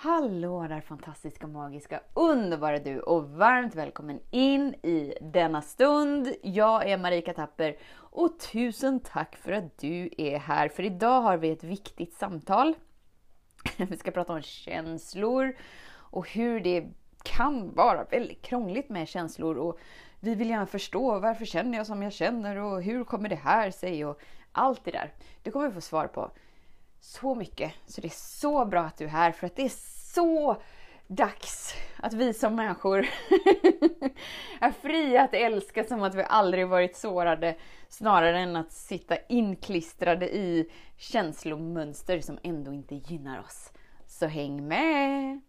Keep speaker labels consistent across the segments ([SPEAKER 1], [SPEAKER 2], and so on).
[SPEAKER 1] Hallå där fantastiska, magiska, underbara du och varmt välkommen in i denna stund. Jag är Marika Tapper och tusen tack för att du är här. För idag har vi ett viktigt samtal. Vi ska prata om känslor och hur det kan vara väldigt krångligt med känslor. Och vi vill gärna förstå varför känner jag som jag känner och hur kommer det här sig och allt det där. Det kommer vi få svar på så mycket. Så det är så bra att du är här för att det är så dags att vi som människor är fria att älska som att vi aldrig varit sårade snarare än att sitta inklistrade i känslomönster som ändå inte gynnar oss. Så häng med!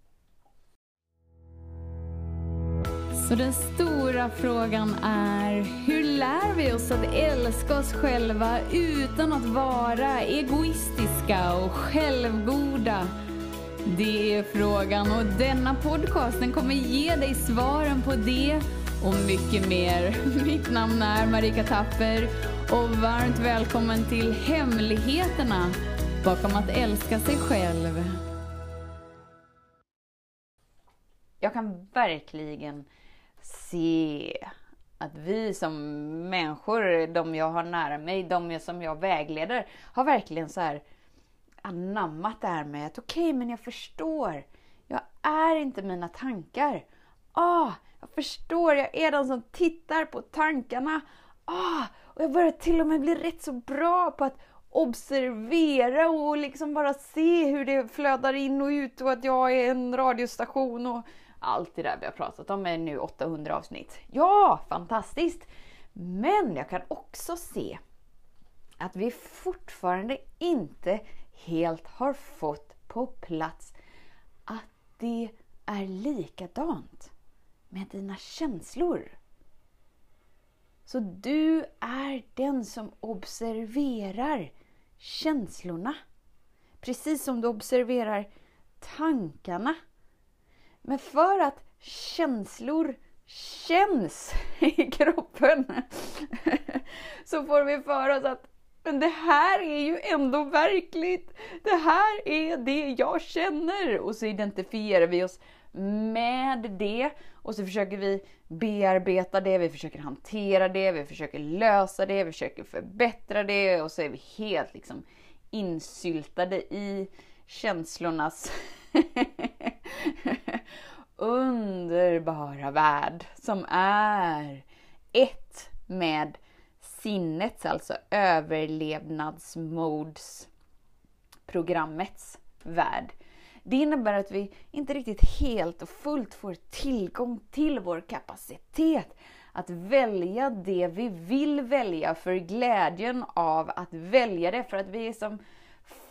[SPEAKER 1] Så den stora frågan är, hur lär vi oss att älska oss själva utan att vara egoistiska och självgoda? Det är frågan och denna podcast den kommer ge dig svaren på det och mycket mer. Mitt namn är Marika Tapper och varmt välkommen till Hemligheterna bakom att älska sig själv. Jag kan verkligen se att vi som människor, de jag har nära mig, de som jag vägleder, har verkligen så här anammat det här med att okej, okay, men jag förstår. Jag är inte mina tankar. Ah, jag förstår, jag är den som tittar på tankarna. Ah, och jag börjar till och med bli rätt så bra på att observera och liksom bara se hur det flödar in och ut och att jag är en radiostation och allt det där vi har pratat om är nu 800 avsnitt. Ja, fantastiskt! Men jag kan också se att vi fortfarande inte helt har fått på plats att det är likadant med dina känslor. Så du är den som observerar känslorna. Precis som du observerar tankarna. Men för att känslor känns i kroppen så får vi för oss att men det här är ju ändå verkligt. Det här är det jag känner. Och så identifierar vi oss med det. Och så försöker vi bearbeta det, vi försöker hantera det, vi försöker lösa det, vi försöker förbättra det. Och så är vi helt liksom insyltade i känslornas underbara värld som är ett med sinnets, alltså överlevnadsmodes-programmets värld. Det innebär att vi inte riktigt helt och fullt får tillgång till vår kapacitet att välja det vi vill välja för glädjen av att välja det. För att vi är som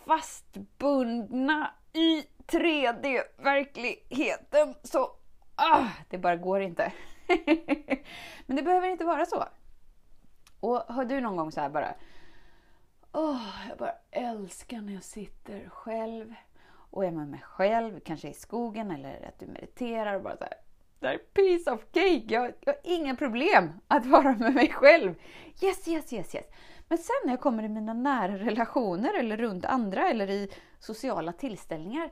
[SPEAKER 1] fastbundna i 3D-verkligheten. Så ah, det bara går inte. Men det behöver inte vara så. Och har du någon gång så här bara Åh, oh, jag bara älskar när jag sitter själv och är med mig själv, kanske i skogen eller att du mediterar och bara så här, det är piece of cake, jag, jag har inga problem att vara med mig själv. Yes, yes, yes, yes. Men sen när jag kommer i mina nära relationer eller runt andra eller i sociala tillställningar,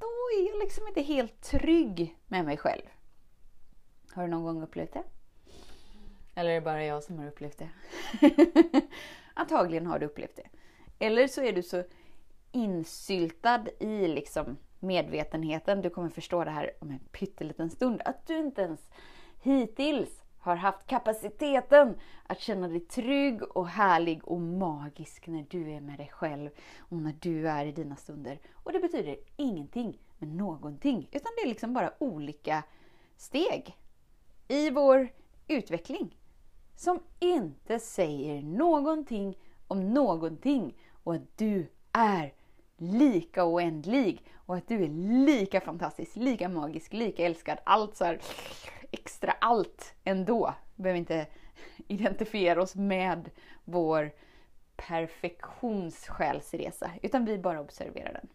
[SPEAKER 1] då är jag liksom inte helt trygg med mig själv. Har du någon gång upplevt det? Eller är det bara jag som har upplevt det? Antagligen har du upplevt det. Eller så är du så insyltad i liksom medvetenheten, du kommer förstå det här om en pytteliten stund, att du inte ens hittills har haft kapaciteten att känna dig trygg och härlig och magisk när du är med dig själv och när du är i dina stunder. Och det betyder ingenting med någonting, utan det är liksom bara olika steg i vår utveckling som inte säger någonting om någonting och att du är lika oändlig och att du är lika fantastisk, lika magisk, lika älskad. Allt så här extra allt ändå. Vi behöver inte identifiera oss med vår perfektionssjälsresa utan vi bara observerar den.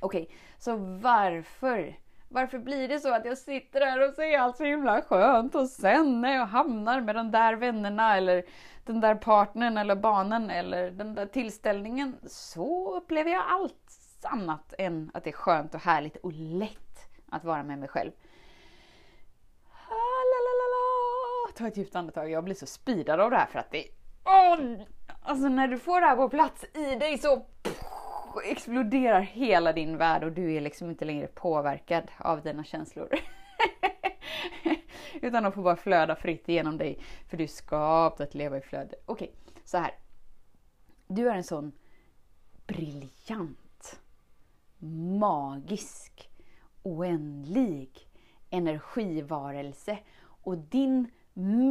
[SPEAKER 1] Okej, okay, så varför varför blir det så att jag sitter här och ser allt så himla skönt och sen när jag hamnar med de där vännerna eller den där partnern eller barnen eller den där tillställningen så upplever jag allt annat än att det är skönt och härligt och lätt att vara med mig själv. Ah, Ta ett djupt andetag. Jag blir så speedad av det här för att det... Oh, alltså när du får det här på plats i dig så exploderar hela din värld och du är liksom inte längre påverkad av dina känslor. Utan de får bara flöda fritt genom dig. För du är skapt att leva i flöde. Okej, okay, så här. Du är en sån briljant, magisk, oändlig energivarelse. Och din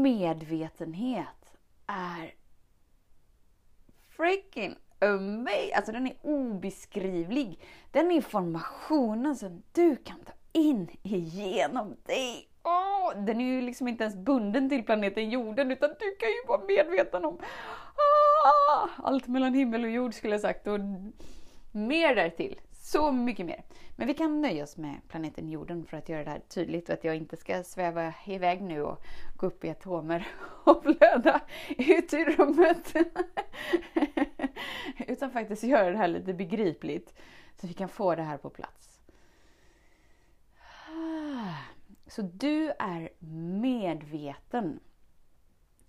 [SPEAKER 1] medvetenhet är freaking amazing! Alltså den är obeskrivlig. Den informationen som du kan ta in igenom dig. Oh, den är ju liksom inte ens bunden till planeten jorden utan du kan ju vara medveten om ah, allt mellan himmel och jord skulle jag sagt och mer därtill. Så mycket mer. Men vi kan nöja oss med planeten jorden för att göra det här tydligt och att jag inte ska sväva iväg nu och gå upp i atomer och blöda ut i rummet. Utan faktiskt göra det här lite begripligt så vi kan få det här på plats. Så du är medveten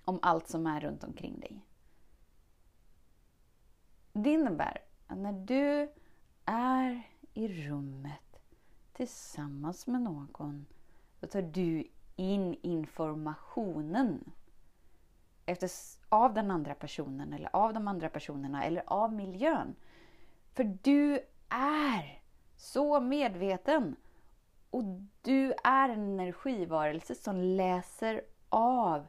[SPEAKER 1] om allt som är runt omkring dig. Det innebär att när du är i rummet tillsammans med någon, då tar du in informationen efter, av den andra personen eller av de andra personerna eller av miljön. För du är så medveten. Och du är en energivarelse som läser av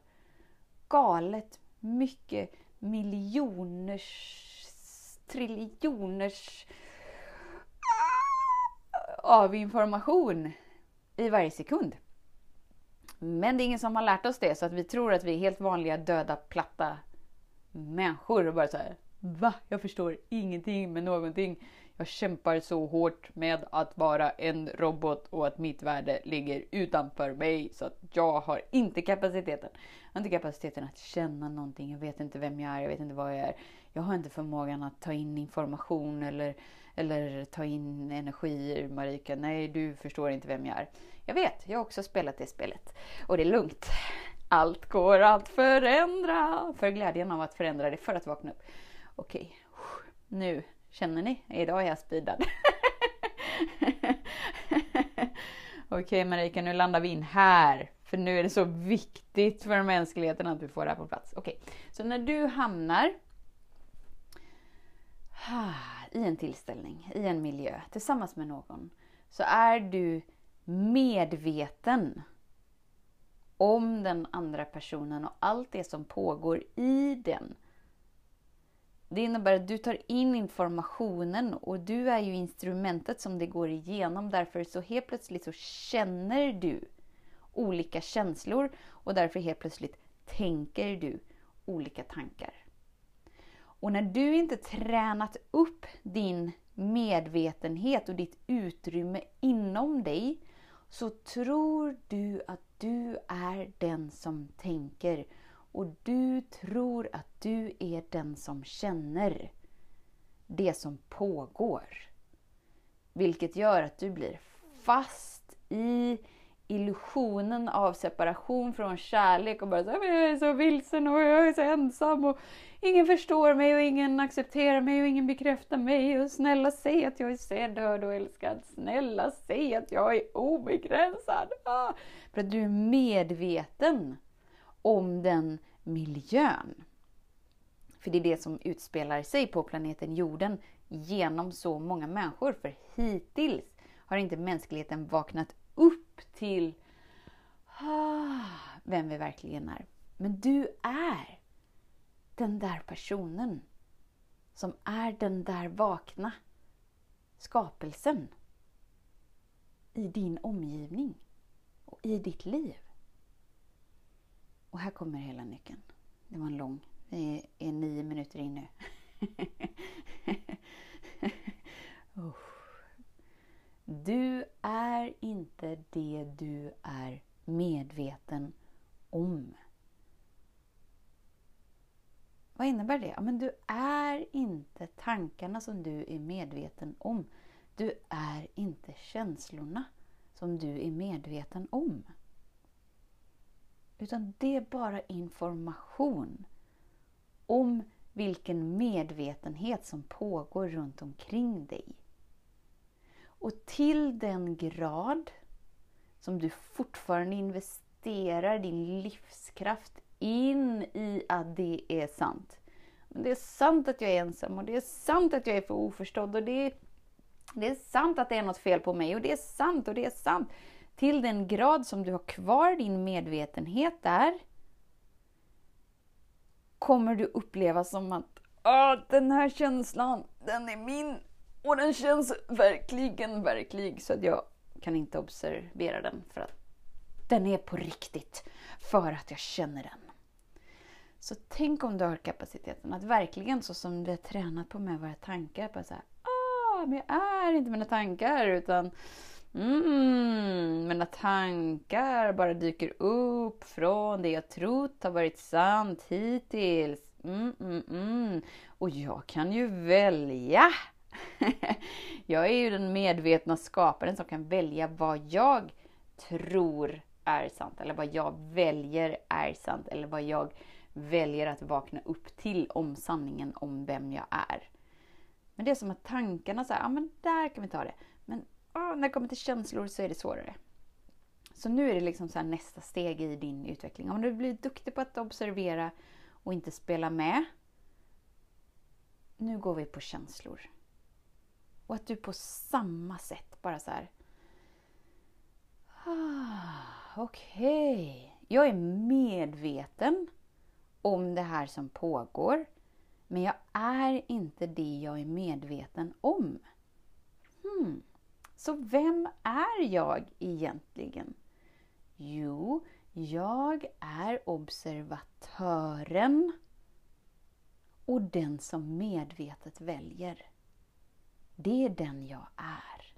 [SPEAKER 1] galet mycket miljoners, triljoners av information i varje sekund. Men det är ingen som har lärt oss det så att vi tror att vi är helt vanliga döda platta människor och bara så här, Va? Jag förstår ingenting med någonting. Jag kämpar så hårt med att vara en robot och att mitt värde ligger utanför mig så att jag har inte kapaciteten. Jag har inte kapaciteten att känna någonting. Jag vet inte vem jag är. Jag vet inte vad jag är. Jag har inte förmågan att ta in information eller eller ta in energi ur Marika. Nej, du förstår inte vem jag är. Jag vet, jag har också spelat det spelet. Och det är lugnt. Allt går att förändra. För glädjen av att förändra det, för att vakna upp. Okej, nu känner ni? Idag är jag speedad. Okej Marika, nu landar vi in här. För nu är det så viktigt för mänskligheten att vi får det här på plats. Okej, så när du hamnar i en tillställning, i en miljö, tillsammans med någon, så är du medveten om den andra personen och allt det som pågår i den. Det innebär att du tar in informationen och du är ju instrumentet som det går igenom. Därför så helt plötsligt så känner du olika känslor och därför helt plötsligt tänker du olika tankar. Och när du inte tränat upp din medvetenhet och ditt utrymme inom dig så tror du att du är den som tänker och du tror att du är den som känner det som pågår. Vilket gör att du blir fast i illusionen av separation från kärlek och bara så, jag är så vilsen och jag är så ensam och ingen förstår mig och ingen accepterar mig och ingen bekräftar mig och snälla säg att jag är sedd, hörd och älskad. Snälla säg att jag är obegränsad. Ah. För att du är medveten om den miljön. För det är det som utspelar sig på planeten jorden genom så många människor. För hittills har inte mänskligheten vaknat upp till ah, vem vi verkligen är. Men du är den där personen som är den där vakna skapelsen i din omgivning och i ditt liv. Och här kommer hela nyckeln. Det var en lång. Vi är nio minuter in nu. oh. Du är inte det du är medveten om. Vad innebär det? Ja, men du är inte tankarna som du är medveten om. Du är inte känslorna som du är medveten om. Utan det är bara information om vilken medvetenhet som pågår runt omkring dig. Och till den grad som du fortfarande investerar din livskraft in i att det är sant. det är sant att jag är ensam och det är sant att jag är för oförstådd och det är, det är sant att det är något fel på mig och det är sant och det är sant. Till den grad som du har kvar din medvetenhet där kommer du uppleva som att den här känslan, den är min och den känns verkligen verklig så att jag kan inte observera den för att den är på riktigt för att jag känner den. Så tänk om du har kapaciteten att verkligen så som vi har tränat på med våra tankar, bara såhär ah, men jag är inte mina tankar utan mm, mina tankar bara dyker upp från det jag trott har varit sant hittills. Mm, mm, mm. Och jag kan ju välja. jag är ju den medvetna skaparen som kan välja vad jag tror är sant, eller vad jag väljer är sant, eller vad jag väljer att vakna upp till om sanningen om vem jag är. Men det är som att tankarna säger, ja men där kan vi ta det. Men åh, när det kommer till känslor så är det svårare. Så nu är det liksom så nästa steg i din utveckling. Om du blir duktig på att observera och inte spela med. Nu går vi på känslor. Och att du på samma sätt bara så här. Ah, Okej, okay. jag är medveten om det här som pågår. Men jag är inte det jag är medveten om. Hmm. Så vem är jag egentligen? Jo, jag är observatören och den som medvetet väljer. Det är den jag är.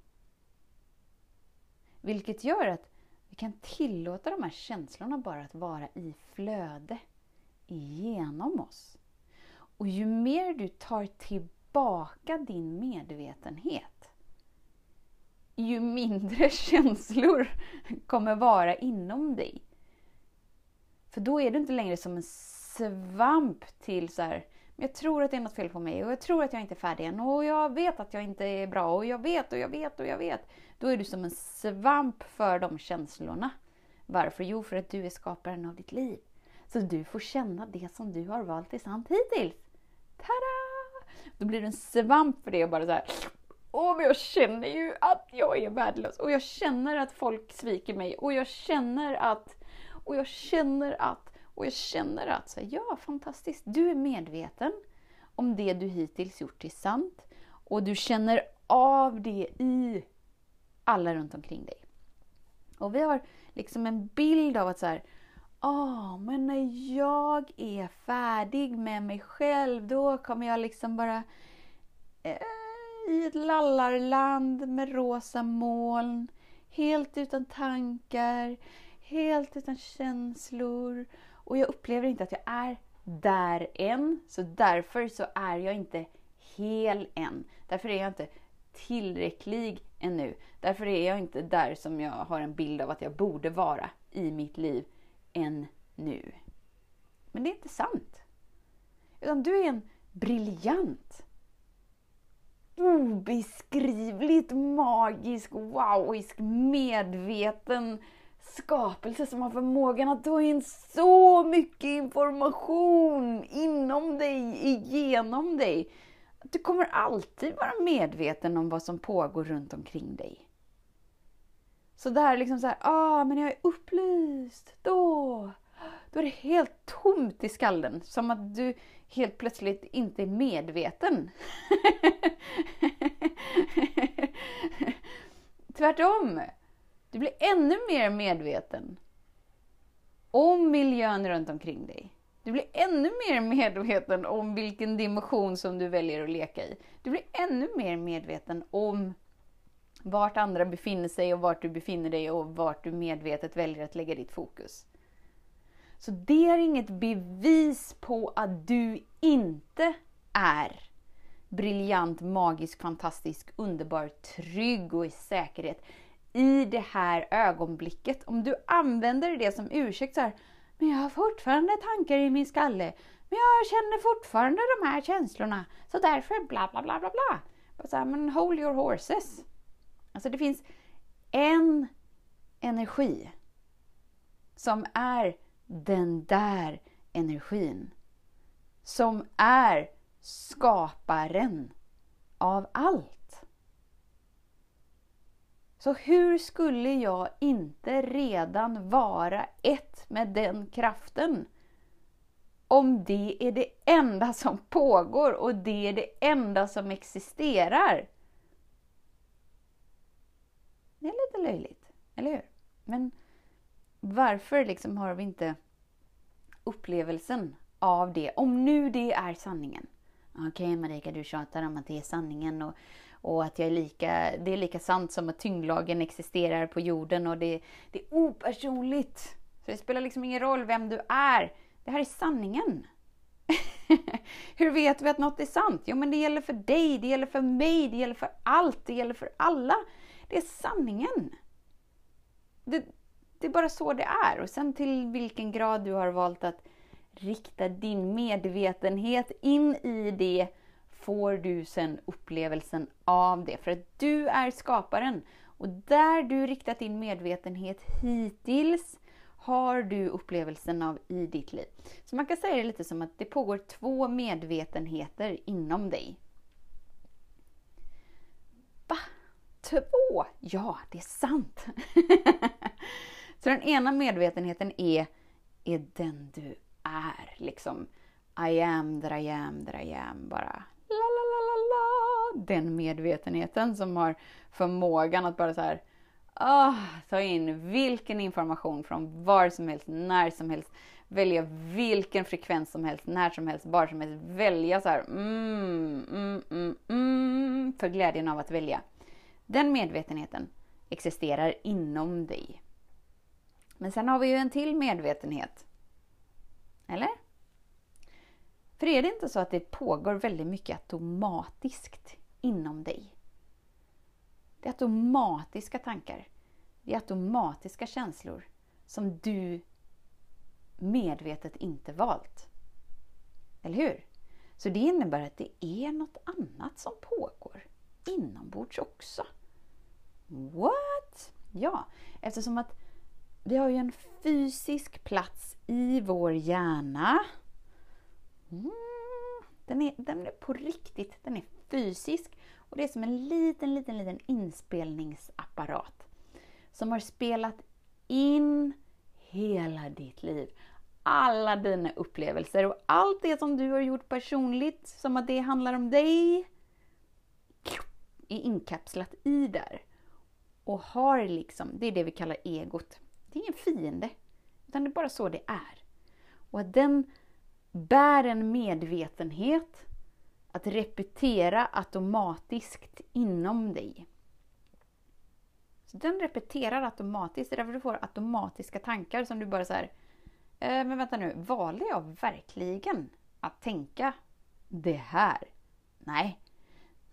[SPEAKER 1] Vilket gör att vi kan tillåta de här känslorna bara att vara i flöde igenom oss. Och ju mer du tar tillbaka din medvetenhet, ju mindre känslor kommer vara inom dig. För då är du inte längre som en svamp till så här, jag tror att det är något fel på mig och jag tror att jag inte är färdig än och jag vet att jag inte är bra och jag vet och jag vet och jag vet. Då är du som en svamp för de känslorna. Varför? Jo, för att du är skaparen av ditt liv. Så du får känna det som du har valt är sant hittills. Tada! Då blir du en svamp för det och bara så här. Åh, men jag känner ju att jag är värdelös och jag känner att folk sviker mig och jag känner att och jag känner att och jag känner att så här, ja, fantastiskt, du är medveten om det du hittills gjort är sant och du känner av det i alla runt omkring dig. Och vi har liksom en bild av att så här, oh, men när jag är färdig med mig själv, då kommer jag liksom bara eh, i ett lallarland med rosa moln, helt utan tankar, helt utan känslor. Och jag upplever inte att jag är där än, så därför så är jag inte hel än. Därför är jag inte tillräcklig ännu. Därför är jag inte där som jag har en bild av att jag borde vara i mitt liv än nu. Men det är inte sant. Utan du är en briljant, obeskrivligt magisk, wowisk, medveten skapelse som har förmågan att ta in så mycket information inom dig, igenom dig. Du kommer alltid vara medveten om vad som pågår runt omkring dig. Så där liksom så här, ah, men jag är upplyst, då, då är det helt tomt i skallen. Som att du helt plötsligt inte är medveten. Tvärtom! Du blir ännu mer medveten om miljön runt omkring dig. Du blir ännu mer medveten om vilken dimension som du väljer att leka i. Du blir ännu mer medveten om vart andra befinner sig och vart du befinner dig och vart du medvetet väljer att lägga ditt fokus. Så det är inget bevis på att du inte är briljant, magisk, fantastisk, underbar, trygg och i säkerhet i det här ögonblicket. Om du använder det som ursäkt så här, men jag har fortfarande tankar i min skalle, men jag känner fortfarande de här känslorna, så därför bla bla bla bla bla. Så här, men hold your horses. Alltså det finns en energi som är den där energin. Som är skaparen av allt. Så hur skulle jag inte redan vara ett med den kraften? Om det är det enda som pågår och det är det enda som existerar. Det är lite löjligt, eller hur? Men varför liksom har vi inte upplevelsen av det? Om nu det är sanningen. Okej okay, Marika, du tjatar om att det är sanningen och, och att jag är lika, det är lika sant som att tyngdlagen existerar på jorden och det, det är opersonligt. Så det spelar liksom ingen roll vem du är. Det här är sanningen. Hur vet vi att något är sant? Jo, men det gäller för dig, det gäller för mig, det gäller för allt, det gäller för alla. Det är sanningen. Det, det är bara så det är. Och sen till vilken grad du har valt att rikta din medvetenhet in i det får du sen upplevelsen av det. För att du är skaparen. Och där du riktat din medvetenhet hittills har du upplevelsen av i ditt liv. Så man kan säga det lite som att det pågår två medvetenheter inom dig. Va? Två? Ja, det är sant! Så den ena medvetenheten är, är den du är. Liksom I am that I am that I am. Bara la la la la la. Den medvetenheten som har förmågan att bara så här oh, ta in vilken information från var som helst, när som helst. Välja vilken frekvens som helst, när som helst, var som helst. Välja så här, mm, mm, mm, mm, för glädjen av att välja. Den medvetenheten existerar inom dig. Men sen har vi ju en till medvetenhet. Eller? För är det inte så att det pågår väldigt mycket automatiskt inom dig? Det är automatiska tankar. Det är automatiska känslor som du medvetet inte valt. Eller hur? Så det innebär att det är något annat som pågår inombords också. What? Ja, eftersom att vi har ju en fysisk plats i vår hjärna. Mm, den, är, den är på riktigt, den är fysisk. Och det är som en liten, liten, liten inspelningsapparat. Som har spelat in hela ditt liv. Alla dina upplevelser och allt det som du har gjort personligt, som att det handlar om dig, är inkapslat i där. Och har liksom, det är det vi kallar egot. Det är ingen fiende, utan det är bara så det är. Och att den bär en medvetenhet att repetera automatiskt inom dig. Så Den repeterar automatiskt, det är därför du får automatiska tankar som du bara så här, eh, men vänta nu, valde jag verkligen att tänka det här? Nej.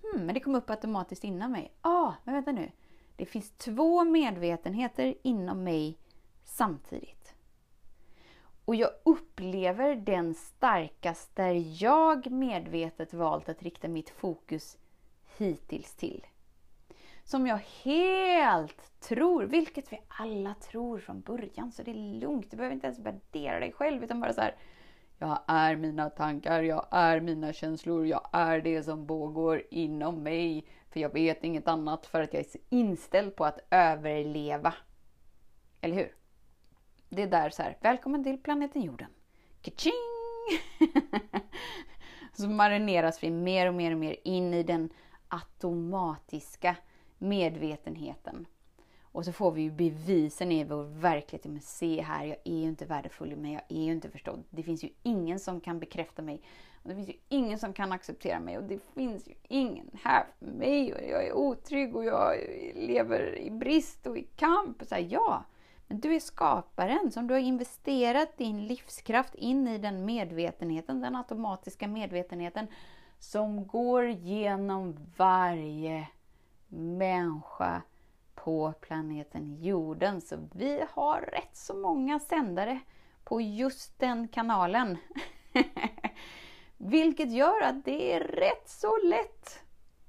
[SPEAKER 1] Hmm, men det kom upp automatiskt inom mig. Ah, men vänta nu. Det finns två medvetenheter inom mig samtidigt. Och jag upplever den starkast där jag medvetet valt att rikta mitt fokus hittills till. Som jag helt tror, vilket vi alla tror från början, så det är lugnt. Du behöver inte ens värdera dig själv, utan bara så här, jag är mina tankar, jag är mina känslor, jag är det som pågår inom mig. För jag vet inget annat, för att jag är inställd på att överleva. Eller hur? det är där så här, välkommen till planeten jorden. Kaching! så marineras vi mer och mer och mer in i den automatiska medvetenheten. Och så får vi ju bevisen i vår verklighet. Men se här, jag är ju inte värdefull, men jag är ju inte förstådd. Det finns ju ingen som kan bekräfta mig. Och det finns ju ingen som kan acceptera mig. Och det finns ju ingen här för mig. Och jag är otrygg och jag lever i brist och i kamp. Och så här, ja, men du är skaparen som du har investerat din livskraft in i den medvetenheten, den automatiska medvetenheten som går genom varje människa på planeten jorden. Så vi har rätt så många sändare på just den kanalen. Vilket gör att det är rätt så lätt.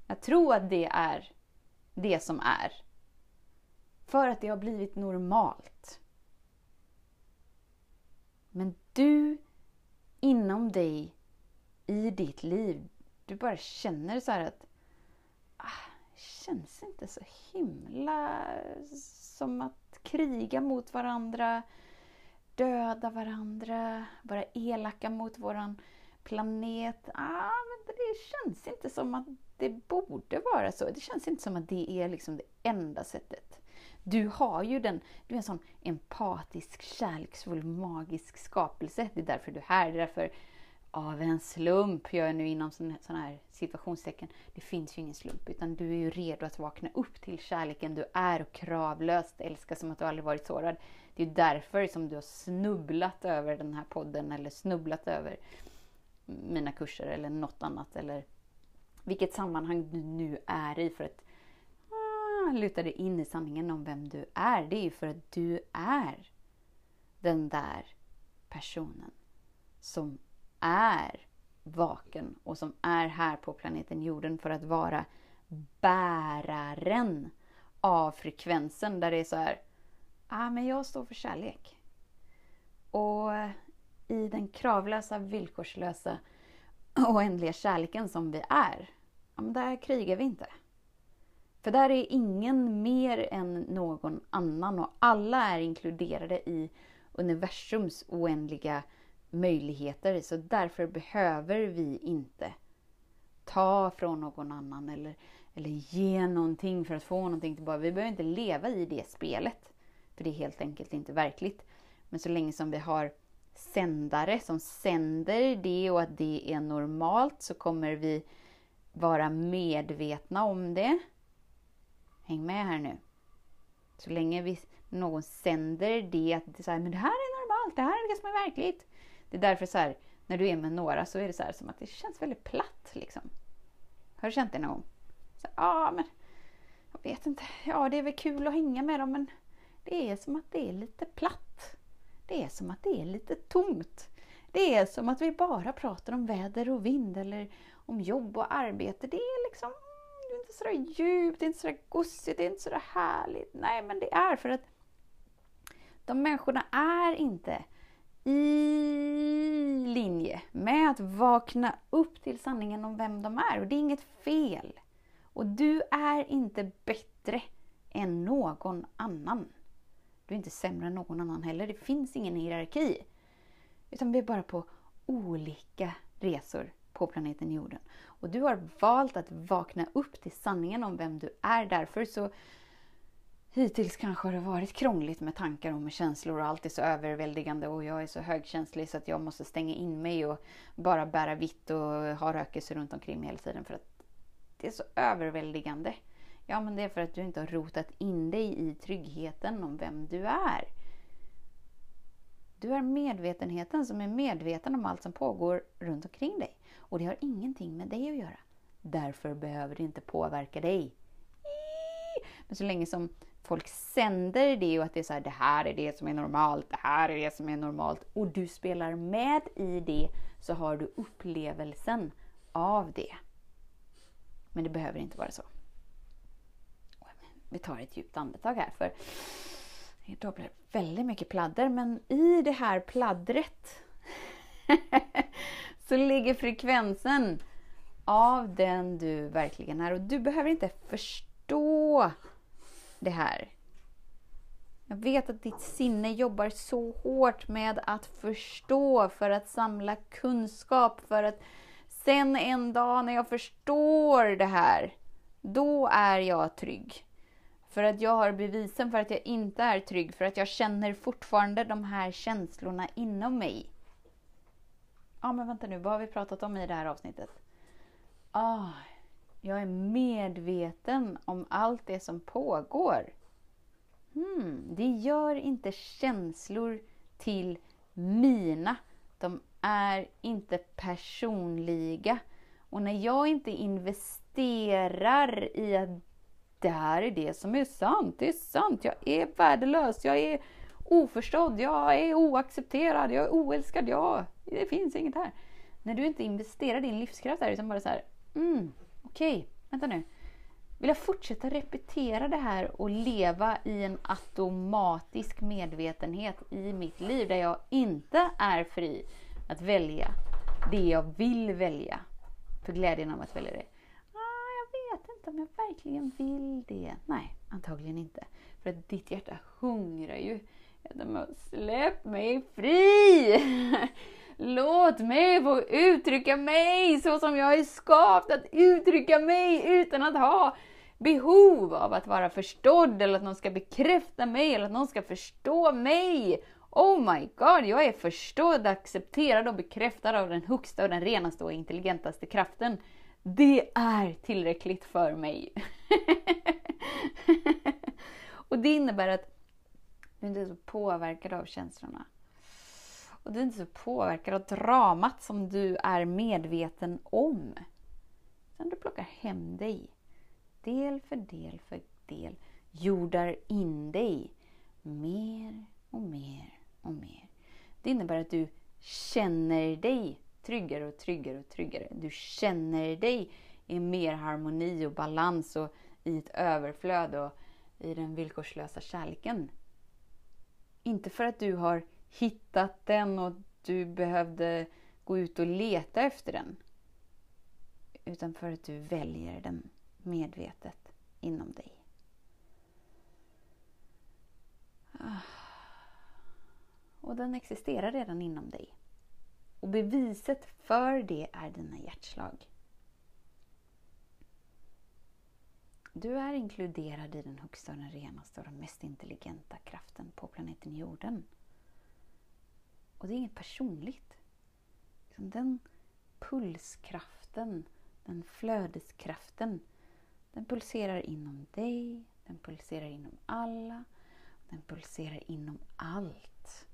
[SPEAKER 1] Jag tror att det är det som är. För att det har blivit normalt. Men du inom dig, i ditt liv, du bara känner så här att ah, känns inte så himla som att kriga mot varandra, döda varandra, vara elaka mot våran planet. Ah, men det känns inte som att det borde vara så. Det känns inte som att det är liksom det enda sättet. Du har ju den, du är en sån empatisk, kärleksfull, magisk skapelse. Det är därför du är här. Det är därför av en slump, gör jag nu inom sådana här situationstecken. Det finns ju ingen slump, utan du är ju redo att vakna upp till kärleken du är och kravlöst älska som att du aldrig varit sårad. Det är därför som du har snubblat över den här podden eller snubblat över mina kurser eller något annat eller vilket sammanhang du nu är i för att ah, luta dig in i sanningen om vem du är. Det är ju för att du är den där personen som är vaken och som är här på planeten jorden för att vara bäraren av frekvensen där det är så här, ah, men jag står för kärlek. Och i den kravlösa, villkorslösa, oändliga kärleken som vi är, ja, men där krigar vi inte. För där är ingen mer än någon annan och alla är inkluderade i universums oändliga möjligheter. Så därför behöver vi inte ta från någon annan eller, eller ge någonting för att få någonting tillbaka. Vi behöver inte leva i det spelet. För det är helt enkelt inte verkligt. Men så länge som vi har sändare som sänder det och att det är normalt så kommer vi vara medvetna om det. Häng med här nu. Så länge vi, någon sänder det, att det, så här, men det här är normalt, det här är det som är verkligt. Det är därför så här, när du är med några så är det så här, som att det känns väldigt platt. Liksom. Har du känt det någon gång? Ja, ah, men jag vet inte. Ja, det är väl kul att hänga med dem, men det är som att det är lite platt. Det är som att det är lite tomt. Det är som att vi bara pratar om väder och vind eller om jobb och arbete. Det är liksom det är inte sådär djupt, det är inte sådär gossigt, det är inte sådär härligt. Nej, men det är för att de människorna är inte i linje med att vakna upp till sanningen om vem de är. Och det är inget fel. Och du är inte bättre än någon annan. Du är inte sämre än någon annan heller. Det finns ingen hierarki. Utan vi är bara på olika resor på planeten jorden. Och du har valt att vakna upp till sanningen om vem du är. Därför så Hittills kanske har det varit krångligt med tankar och med känslor och allt är så överväldigande och jag är så högkänslig så att jag måste stänga in mig och bara bära vitt och ha rökelse runt omkring mig hela tiden för att det är så överväldigande. Ja, men det är för att du inte har rotat in dig i tryggheten om vem du är. Du är medvetenheten som är medveten om allt som pågår runt omkring dig. Och det har ingenting med dig att göra. Därför behöver det inte påverka dig. Men så länge som folk sänder det och att det är så här, det här är det som är normalt, det här är det som är normalt och du spelar med i det så har du upplevelsen av det. Men det behöver inte vara så. Vi tar ett djupt andetag här för då blir det väldigt mycket pladder men i det här pladdret så ligger frekvensen av den du verkligen är och du behöver inte förstå det här. Jag vet att ditt sinne jobbar så hårt med att förstå, för att samla kunskap, för att sen en dag när jag förstår det här, då är jag trygg. För att jag har bevisen för att jag inte är trygg, för att jag känner fortfarande de här känslorna inom mig. Ja, men vänta nu, vad har vi pratat om i det här avsnittet? Ah, jag är medveten om allt det som pågår. Hmm, det gör inte känslor till mina. De är inte personliga. Och när jag inte investerar i att det här är det som är sant, det är sant, jag är värdelös, jag är oförstådd, jag är oaccepterad, jag är oälskad, jag, det finns inget här. När du inte investerar din livskraft här utan bara så här, mm, okej, okay, vänta nu. Vill jag fortsätta repetera det här och leva i en automatisk medvetenhet i mitt liv där jag inte är fri att välja det jag vill välja för glädjen av att välja det? Ah, jag vet inte om jag verkligen vill det. Nej, antagligen inte. För att ditt hjärta hungrar ju. Släpp mig fri! Låt mig få uttrycka mig så som jag är skapt att uttrycka mig utan att ha behov av att vara förstådd eller att någon ska bekräfta mig eller att någon ska förstå mig. Oh my god, jag är förstådd, accepterad och bekräftad av den högsta och den renaste och intelligentaste kraften. Det är tillräckligt för mig. och det innebär att du inte är så påverkad av känslorna. Och du är inte så påverkad av dramat som du är medveten om. Utan du plockar hem dig. Del för del för del. Jordar in dig. Mer och mer och mer. Det innebär att du känner dig tryggare och tryggare och tryggare. Du känner dig i mer harmoni och balans och i ett överflöd och i den villkorslösa kärleken. Inte för att du har hittat den och du behövde gå ut och leta efter den. Utan för att du väljer den medvetet inom dig. Ah. Och den existerar redan inom dig. Och beviset för det är dina hjärtslag. Du är inkluderad i den högsta, den renaste och den mest intelligenta kraften på planeten jorden. Och det är inget personligt. Liksom den pulskraften, den flödeskraften, den pulserar inom dig, den pulserar inom alla, den pulserar inom allt.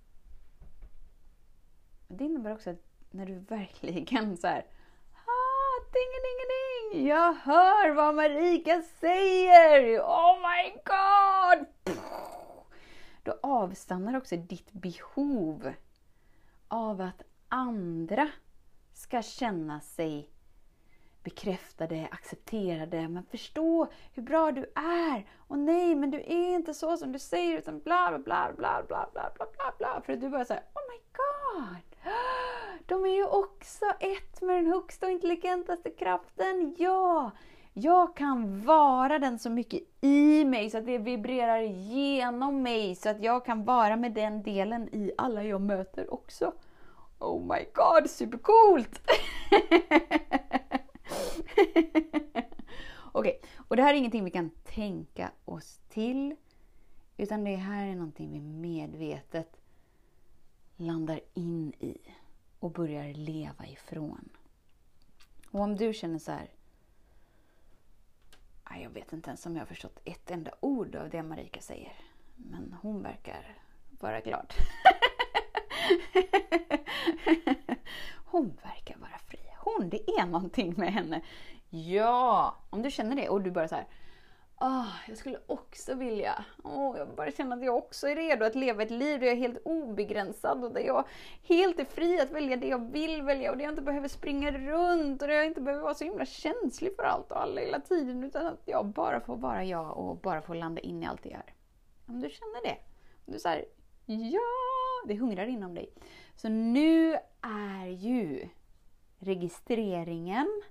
[SPEAKER 1] Det innebär också att när du verkligen så här, ah, ding, ding, ding, jag hör vad Marika säger, oh my god! Då avstannar också ditt behov av att andra ska känna sig bekräftade, accepterade, men förstå hur bra du är. Och nej, men du är inte så som du säger, utan bla bla bla bla bla bla bla bla bla. För att du bara säger Oh my god! De är ju också ett med den högsta och intelligentaste kraften. Ja! Jag kan vara den så mycket i mig så att det vibrerar genom mig så att jag kan vara med den delen i alla jag möter också. Oh my god, supercoolt! Okej, okay. och det här är ingenting vi kan tänka oss till. Utan det här är någonting vi medvetet landar in i och börjar leva ifrån. Och om du känner så här, jag vet inte ens om jag har förstått ett enda ord av det Marika säger. Men hon verkar vara glad. hon verkar vara fri. Hon, det är någonting med henne. Ja, om du känner det och du bara så här, Oh, jag skulle också vilja, oh, jag bara känner att jag också är redo att leva ett liv där jag är helt obegränsad och där jag helt är fri att välja det jag vill välja och där jag inte behöver springa runt och där jag inte behöver vara så himla känslig för allt och alla hela tiden utan att jag bara får vara jag och bara får landa in i allt det här. Om du känner det, om du säger ja, det hungrar inom dig. Så nu är ju registreringen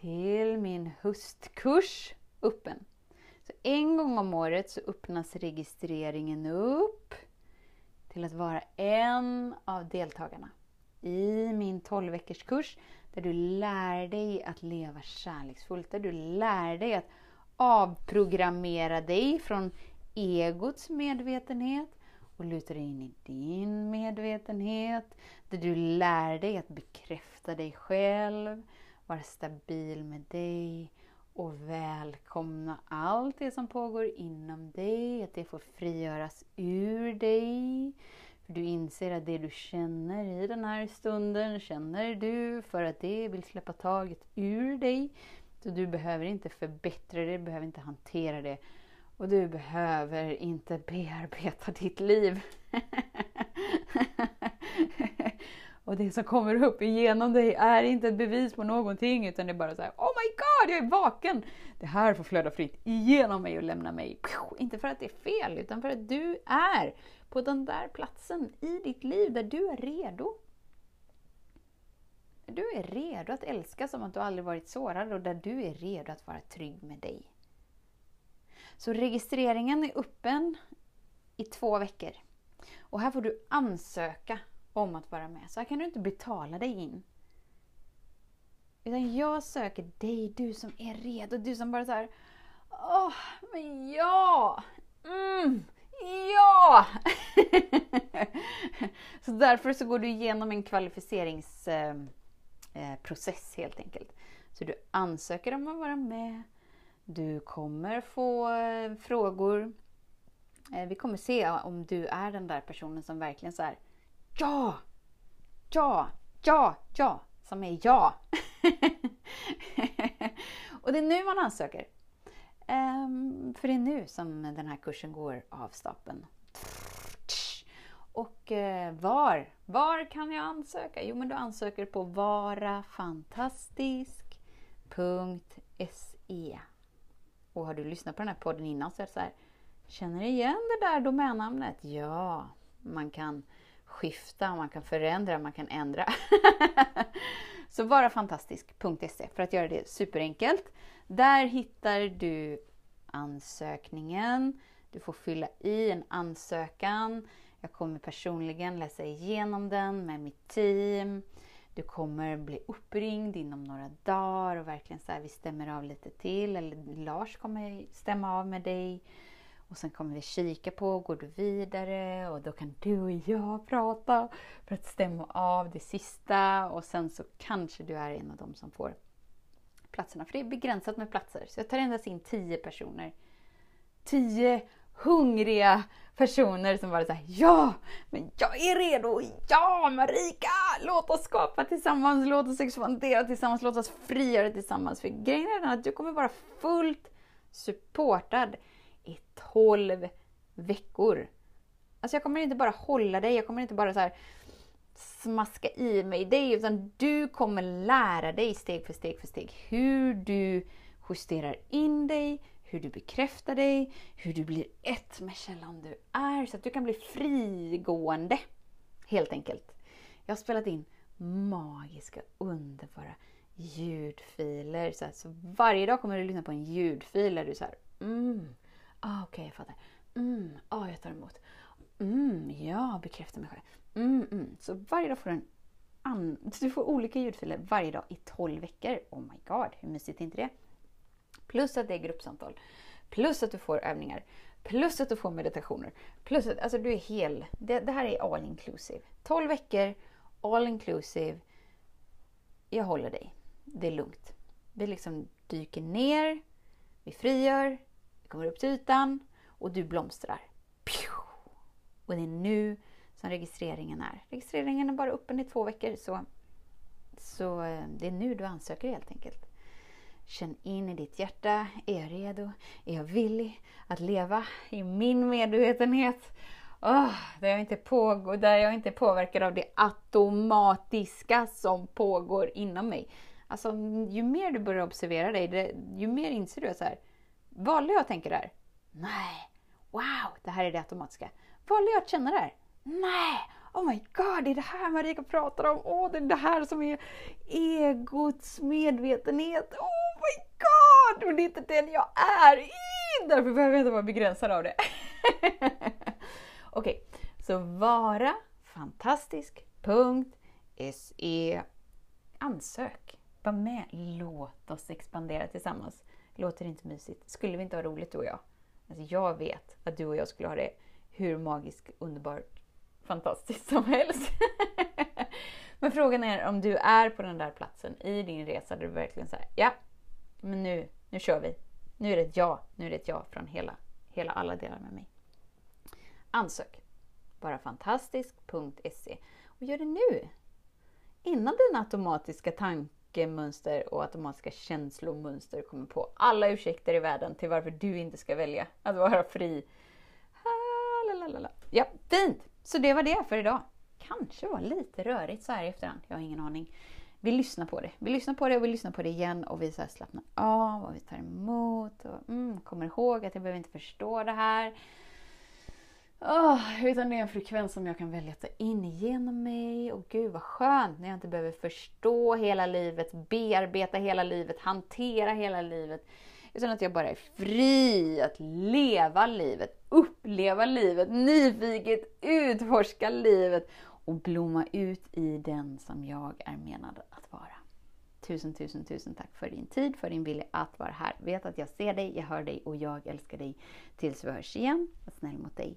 [SPEAKER 1] till min höstkurs öppen. Så en gång om året så öppnas registreringen upp till att vara en av deltagarna i min 12 veckors kurs där du lär dig att leva kärleksfullt, där du lär dig att avprogrammera dig från egots medvetenhet och luta dig in i din medvetenhet, där du lär dig att bekräfta dig själv, vara stabil med dig och välkomna allt det som pågår inom dig, att det får frigöras ur dig. För du inser att det du känner i den här stunden känner du för att det vill släppa taget ur dig. Så du behöver inte förbättra det, du behöver inte hantera det. Och du behöver inte bearbeta ditt liv. och det som kommer upp igenom dig är inte ett bevis på någonting utan det är bara så här, Oh my god, jag är vaken! Det här får flöda fritt igenom mig och lämna mig. Inte för att det är fel utan för att du är på den där platsen i ditt liv där du är redo. Du är redo att älska som att du aldrig varit sårad och där du är redo att vara trygg med dig. Så registreringen är öppen i två veckor. Och här får du ansöka om att vara med. Så här kan du inte betala dig in. Utan jag söker dig, du som är redo, du som bara så här, Åh, men ja! Mm, ja! så därför så går du igenom en kvalificeringsprocess eh, eh, helt enkelt. Så du ansöker om att vara med. Du kommer få eh, frågor. Vi kommer se om du är den där personen som verkligen så här, Ja! Ja! Ja! Ja! Som är ja! och det är nu man ansöker. Um, för det är nu som den här kursen går av stapeln. Och uh, var? Var kan jag ansöka? Jo, men du ansöker på varafantastisk.se. Och har du lyssnat på den här podden innan så är det så här, känner du igen det där domännamnet? Ja, man kan skifta, man kan förändra, man kan ändra. så varafantastisk.se för att göra det superenkelt. Där hittar du ansökningen. Du får fylla i en ansökan. Jag kommer personligen läsa igenom den med mitt team. Du kommer bli uppringd inom några dagar och verkligen så här, vi stämmer av lite till. Eller Lars kommer stämma av med dig. Och sen kommer vi kika på, går du vidare? Och då kan du och jag prata för att stämma av det sista. Och sen så kanske du är en av dem som får platserna. För det är begränsat med platser. Så jag tar endast in 10 personer. 10 hungriga personer som bara säger Ja, men jag är redo! Ja, Marika! Låt oss skapa tillsammans, låt oss expandera tillsammans, låt oss frigöra tillsammans. För grejen är den att du kommer vara fullt supportad i 12 veckor. Alltså jag kommer inte bara hålla dig, jag kommer inte bara så här smaska i mig dig, utan du kommer lära dig steg för steg för steg hur du justerar in dig, hur du bekräftar dig, hur du blir ett med källan du är, så att du kan bli frigående. Helt enkelt. Jag har spelat in magiska, underbara ljudfiler. Så, här, så varje dag kommer du lyssna på en ljudfil där du såhär mm, ah, okej okay, jag fattar. Mm, ah, jag tar emot. Mm, ja, bekräftar mig själv. Mm, mm. Så varje dag får du en an... Du får olika ljudfiler varje dag i 12 veckor. Oh my god, hur mysigt är inte det? Plus att det är gruppsamtal. Plus att du får övningar. Plus att du får meditationer. Plus att alltså, du är hel. Det, det här är all inclusive. 12 veckor, all inclusive. Jag håller dig. Det är lugnt. Vi liksom dyker ner, vi frigör, kommer upp till ytan och du blomstrar. Och det är nu som registreringen är. Registreringen är bara öppen i två veckor så, så eh, det är nu du ansöker helt enkelt. Känn in i ditt hjärta. Är jag redo? Är jag villig att leva i min medvetenhet? Oh, där, jag inte pågår, där jag inte är påverkad av det automatiska som pågår inom mig. Alltså, ju mer du börjar observera dig, det, ju mer inser du att så här, valde jag att tänka där? Nej, wow, det här är det automatiska. Valde jag att känna där? Nej, Oh my god, det är det här Marika pratar om. Åh, oh, det är det här som är egots medvetenhet. Oh my god! Men det är inte den jag är. Därför behöver jag inte vara begränsad av det. Okej, okay, så vara fantastisk.se Ansök. Var med. Låt oss expandera tillsammans. Låter det inte mysigt? Skulle vi inte ha roligt du och jag? Alltså jag vet att du och jag skulle ha det hur magiskt underbart fantastiskt som helst. men frågan är om du är på den där platsen i din resa där du verkligen säger ja, men nu, nu kör vi. Nu är det ett ja, nu är det ett ja från hela, hela alla delar med mig. Ansök. barafantastisk.se och gör det nu! Innan dina automatiska tankar tankemönster och automatiska känslomönster kommer på alla ursäkter i världen till varför du inte ska välja att vara fri. Ja, fint! Så det var det för idag. Kanske var lite rörigt så här i efterhand, jag har ingen aning. Vi lyssnar på det. Vi lyssnar på det och vi lyssnar på det igen och vi så slappnar av och vi tar emot och mm, kommer ihåg att jag behöver inte förstå det här. Oh, utan det är en frekvens som jag kan välja att ta in genom mig. Och gud vad skönt när jag inte behöver förstå hela livet, bearbeta hela livet, hantera hela livet. Utan att jag bara är fri att leva livet, uppleva livet, nyfiket utforska livet och blomma ut i den som jag är menad att vara. Tusen, tusen, tusen tack för din tid, för din vilja att vara här. Vet att jag ser dig, jag hör dig och jag älskar dig. Tills vi hörs igen. Var snäll mot dig.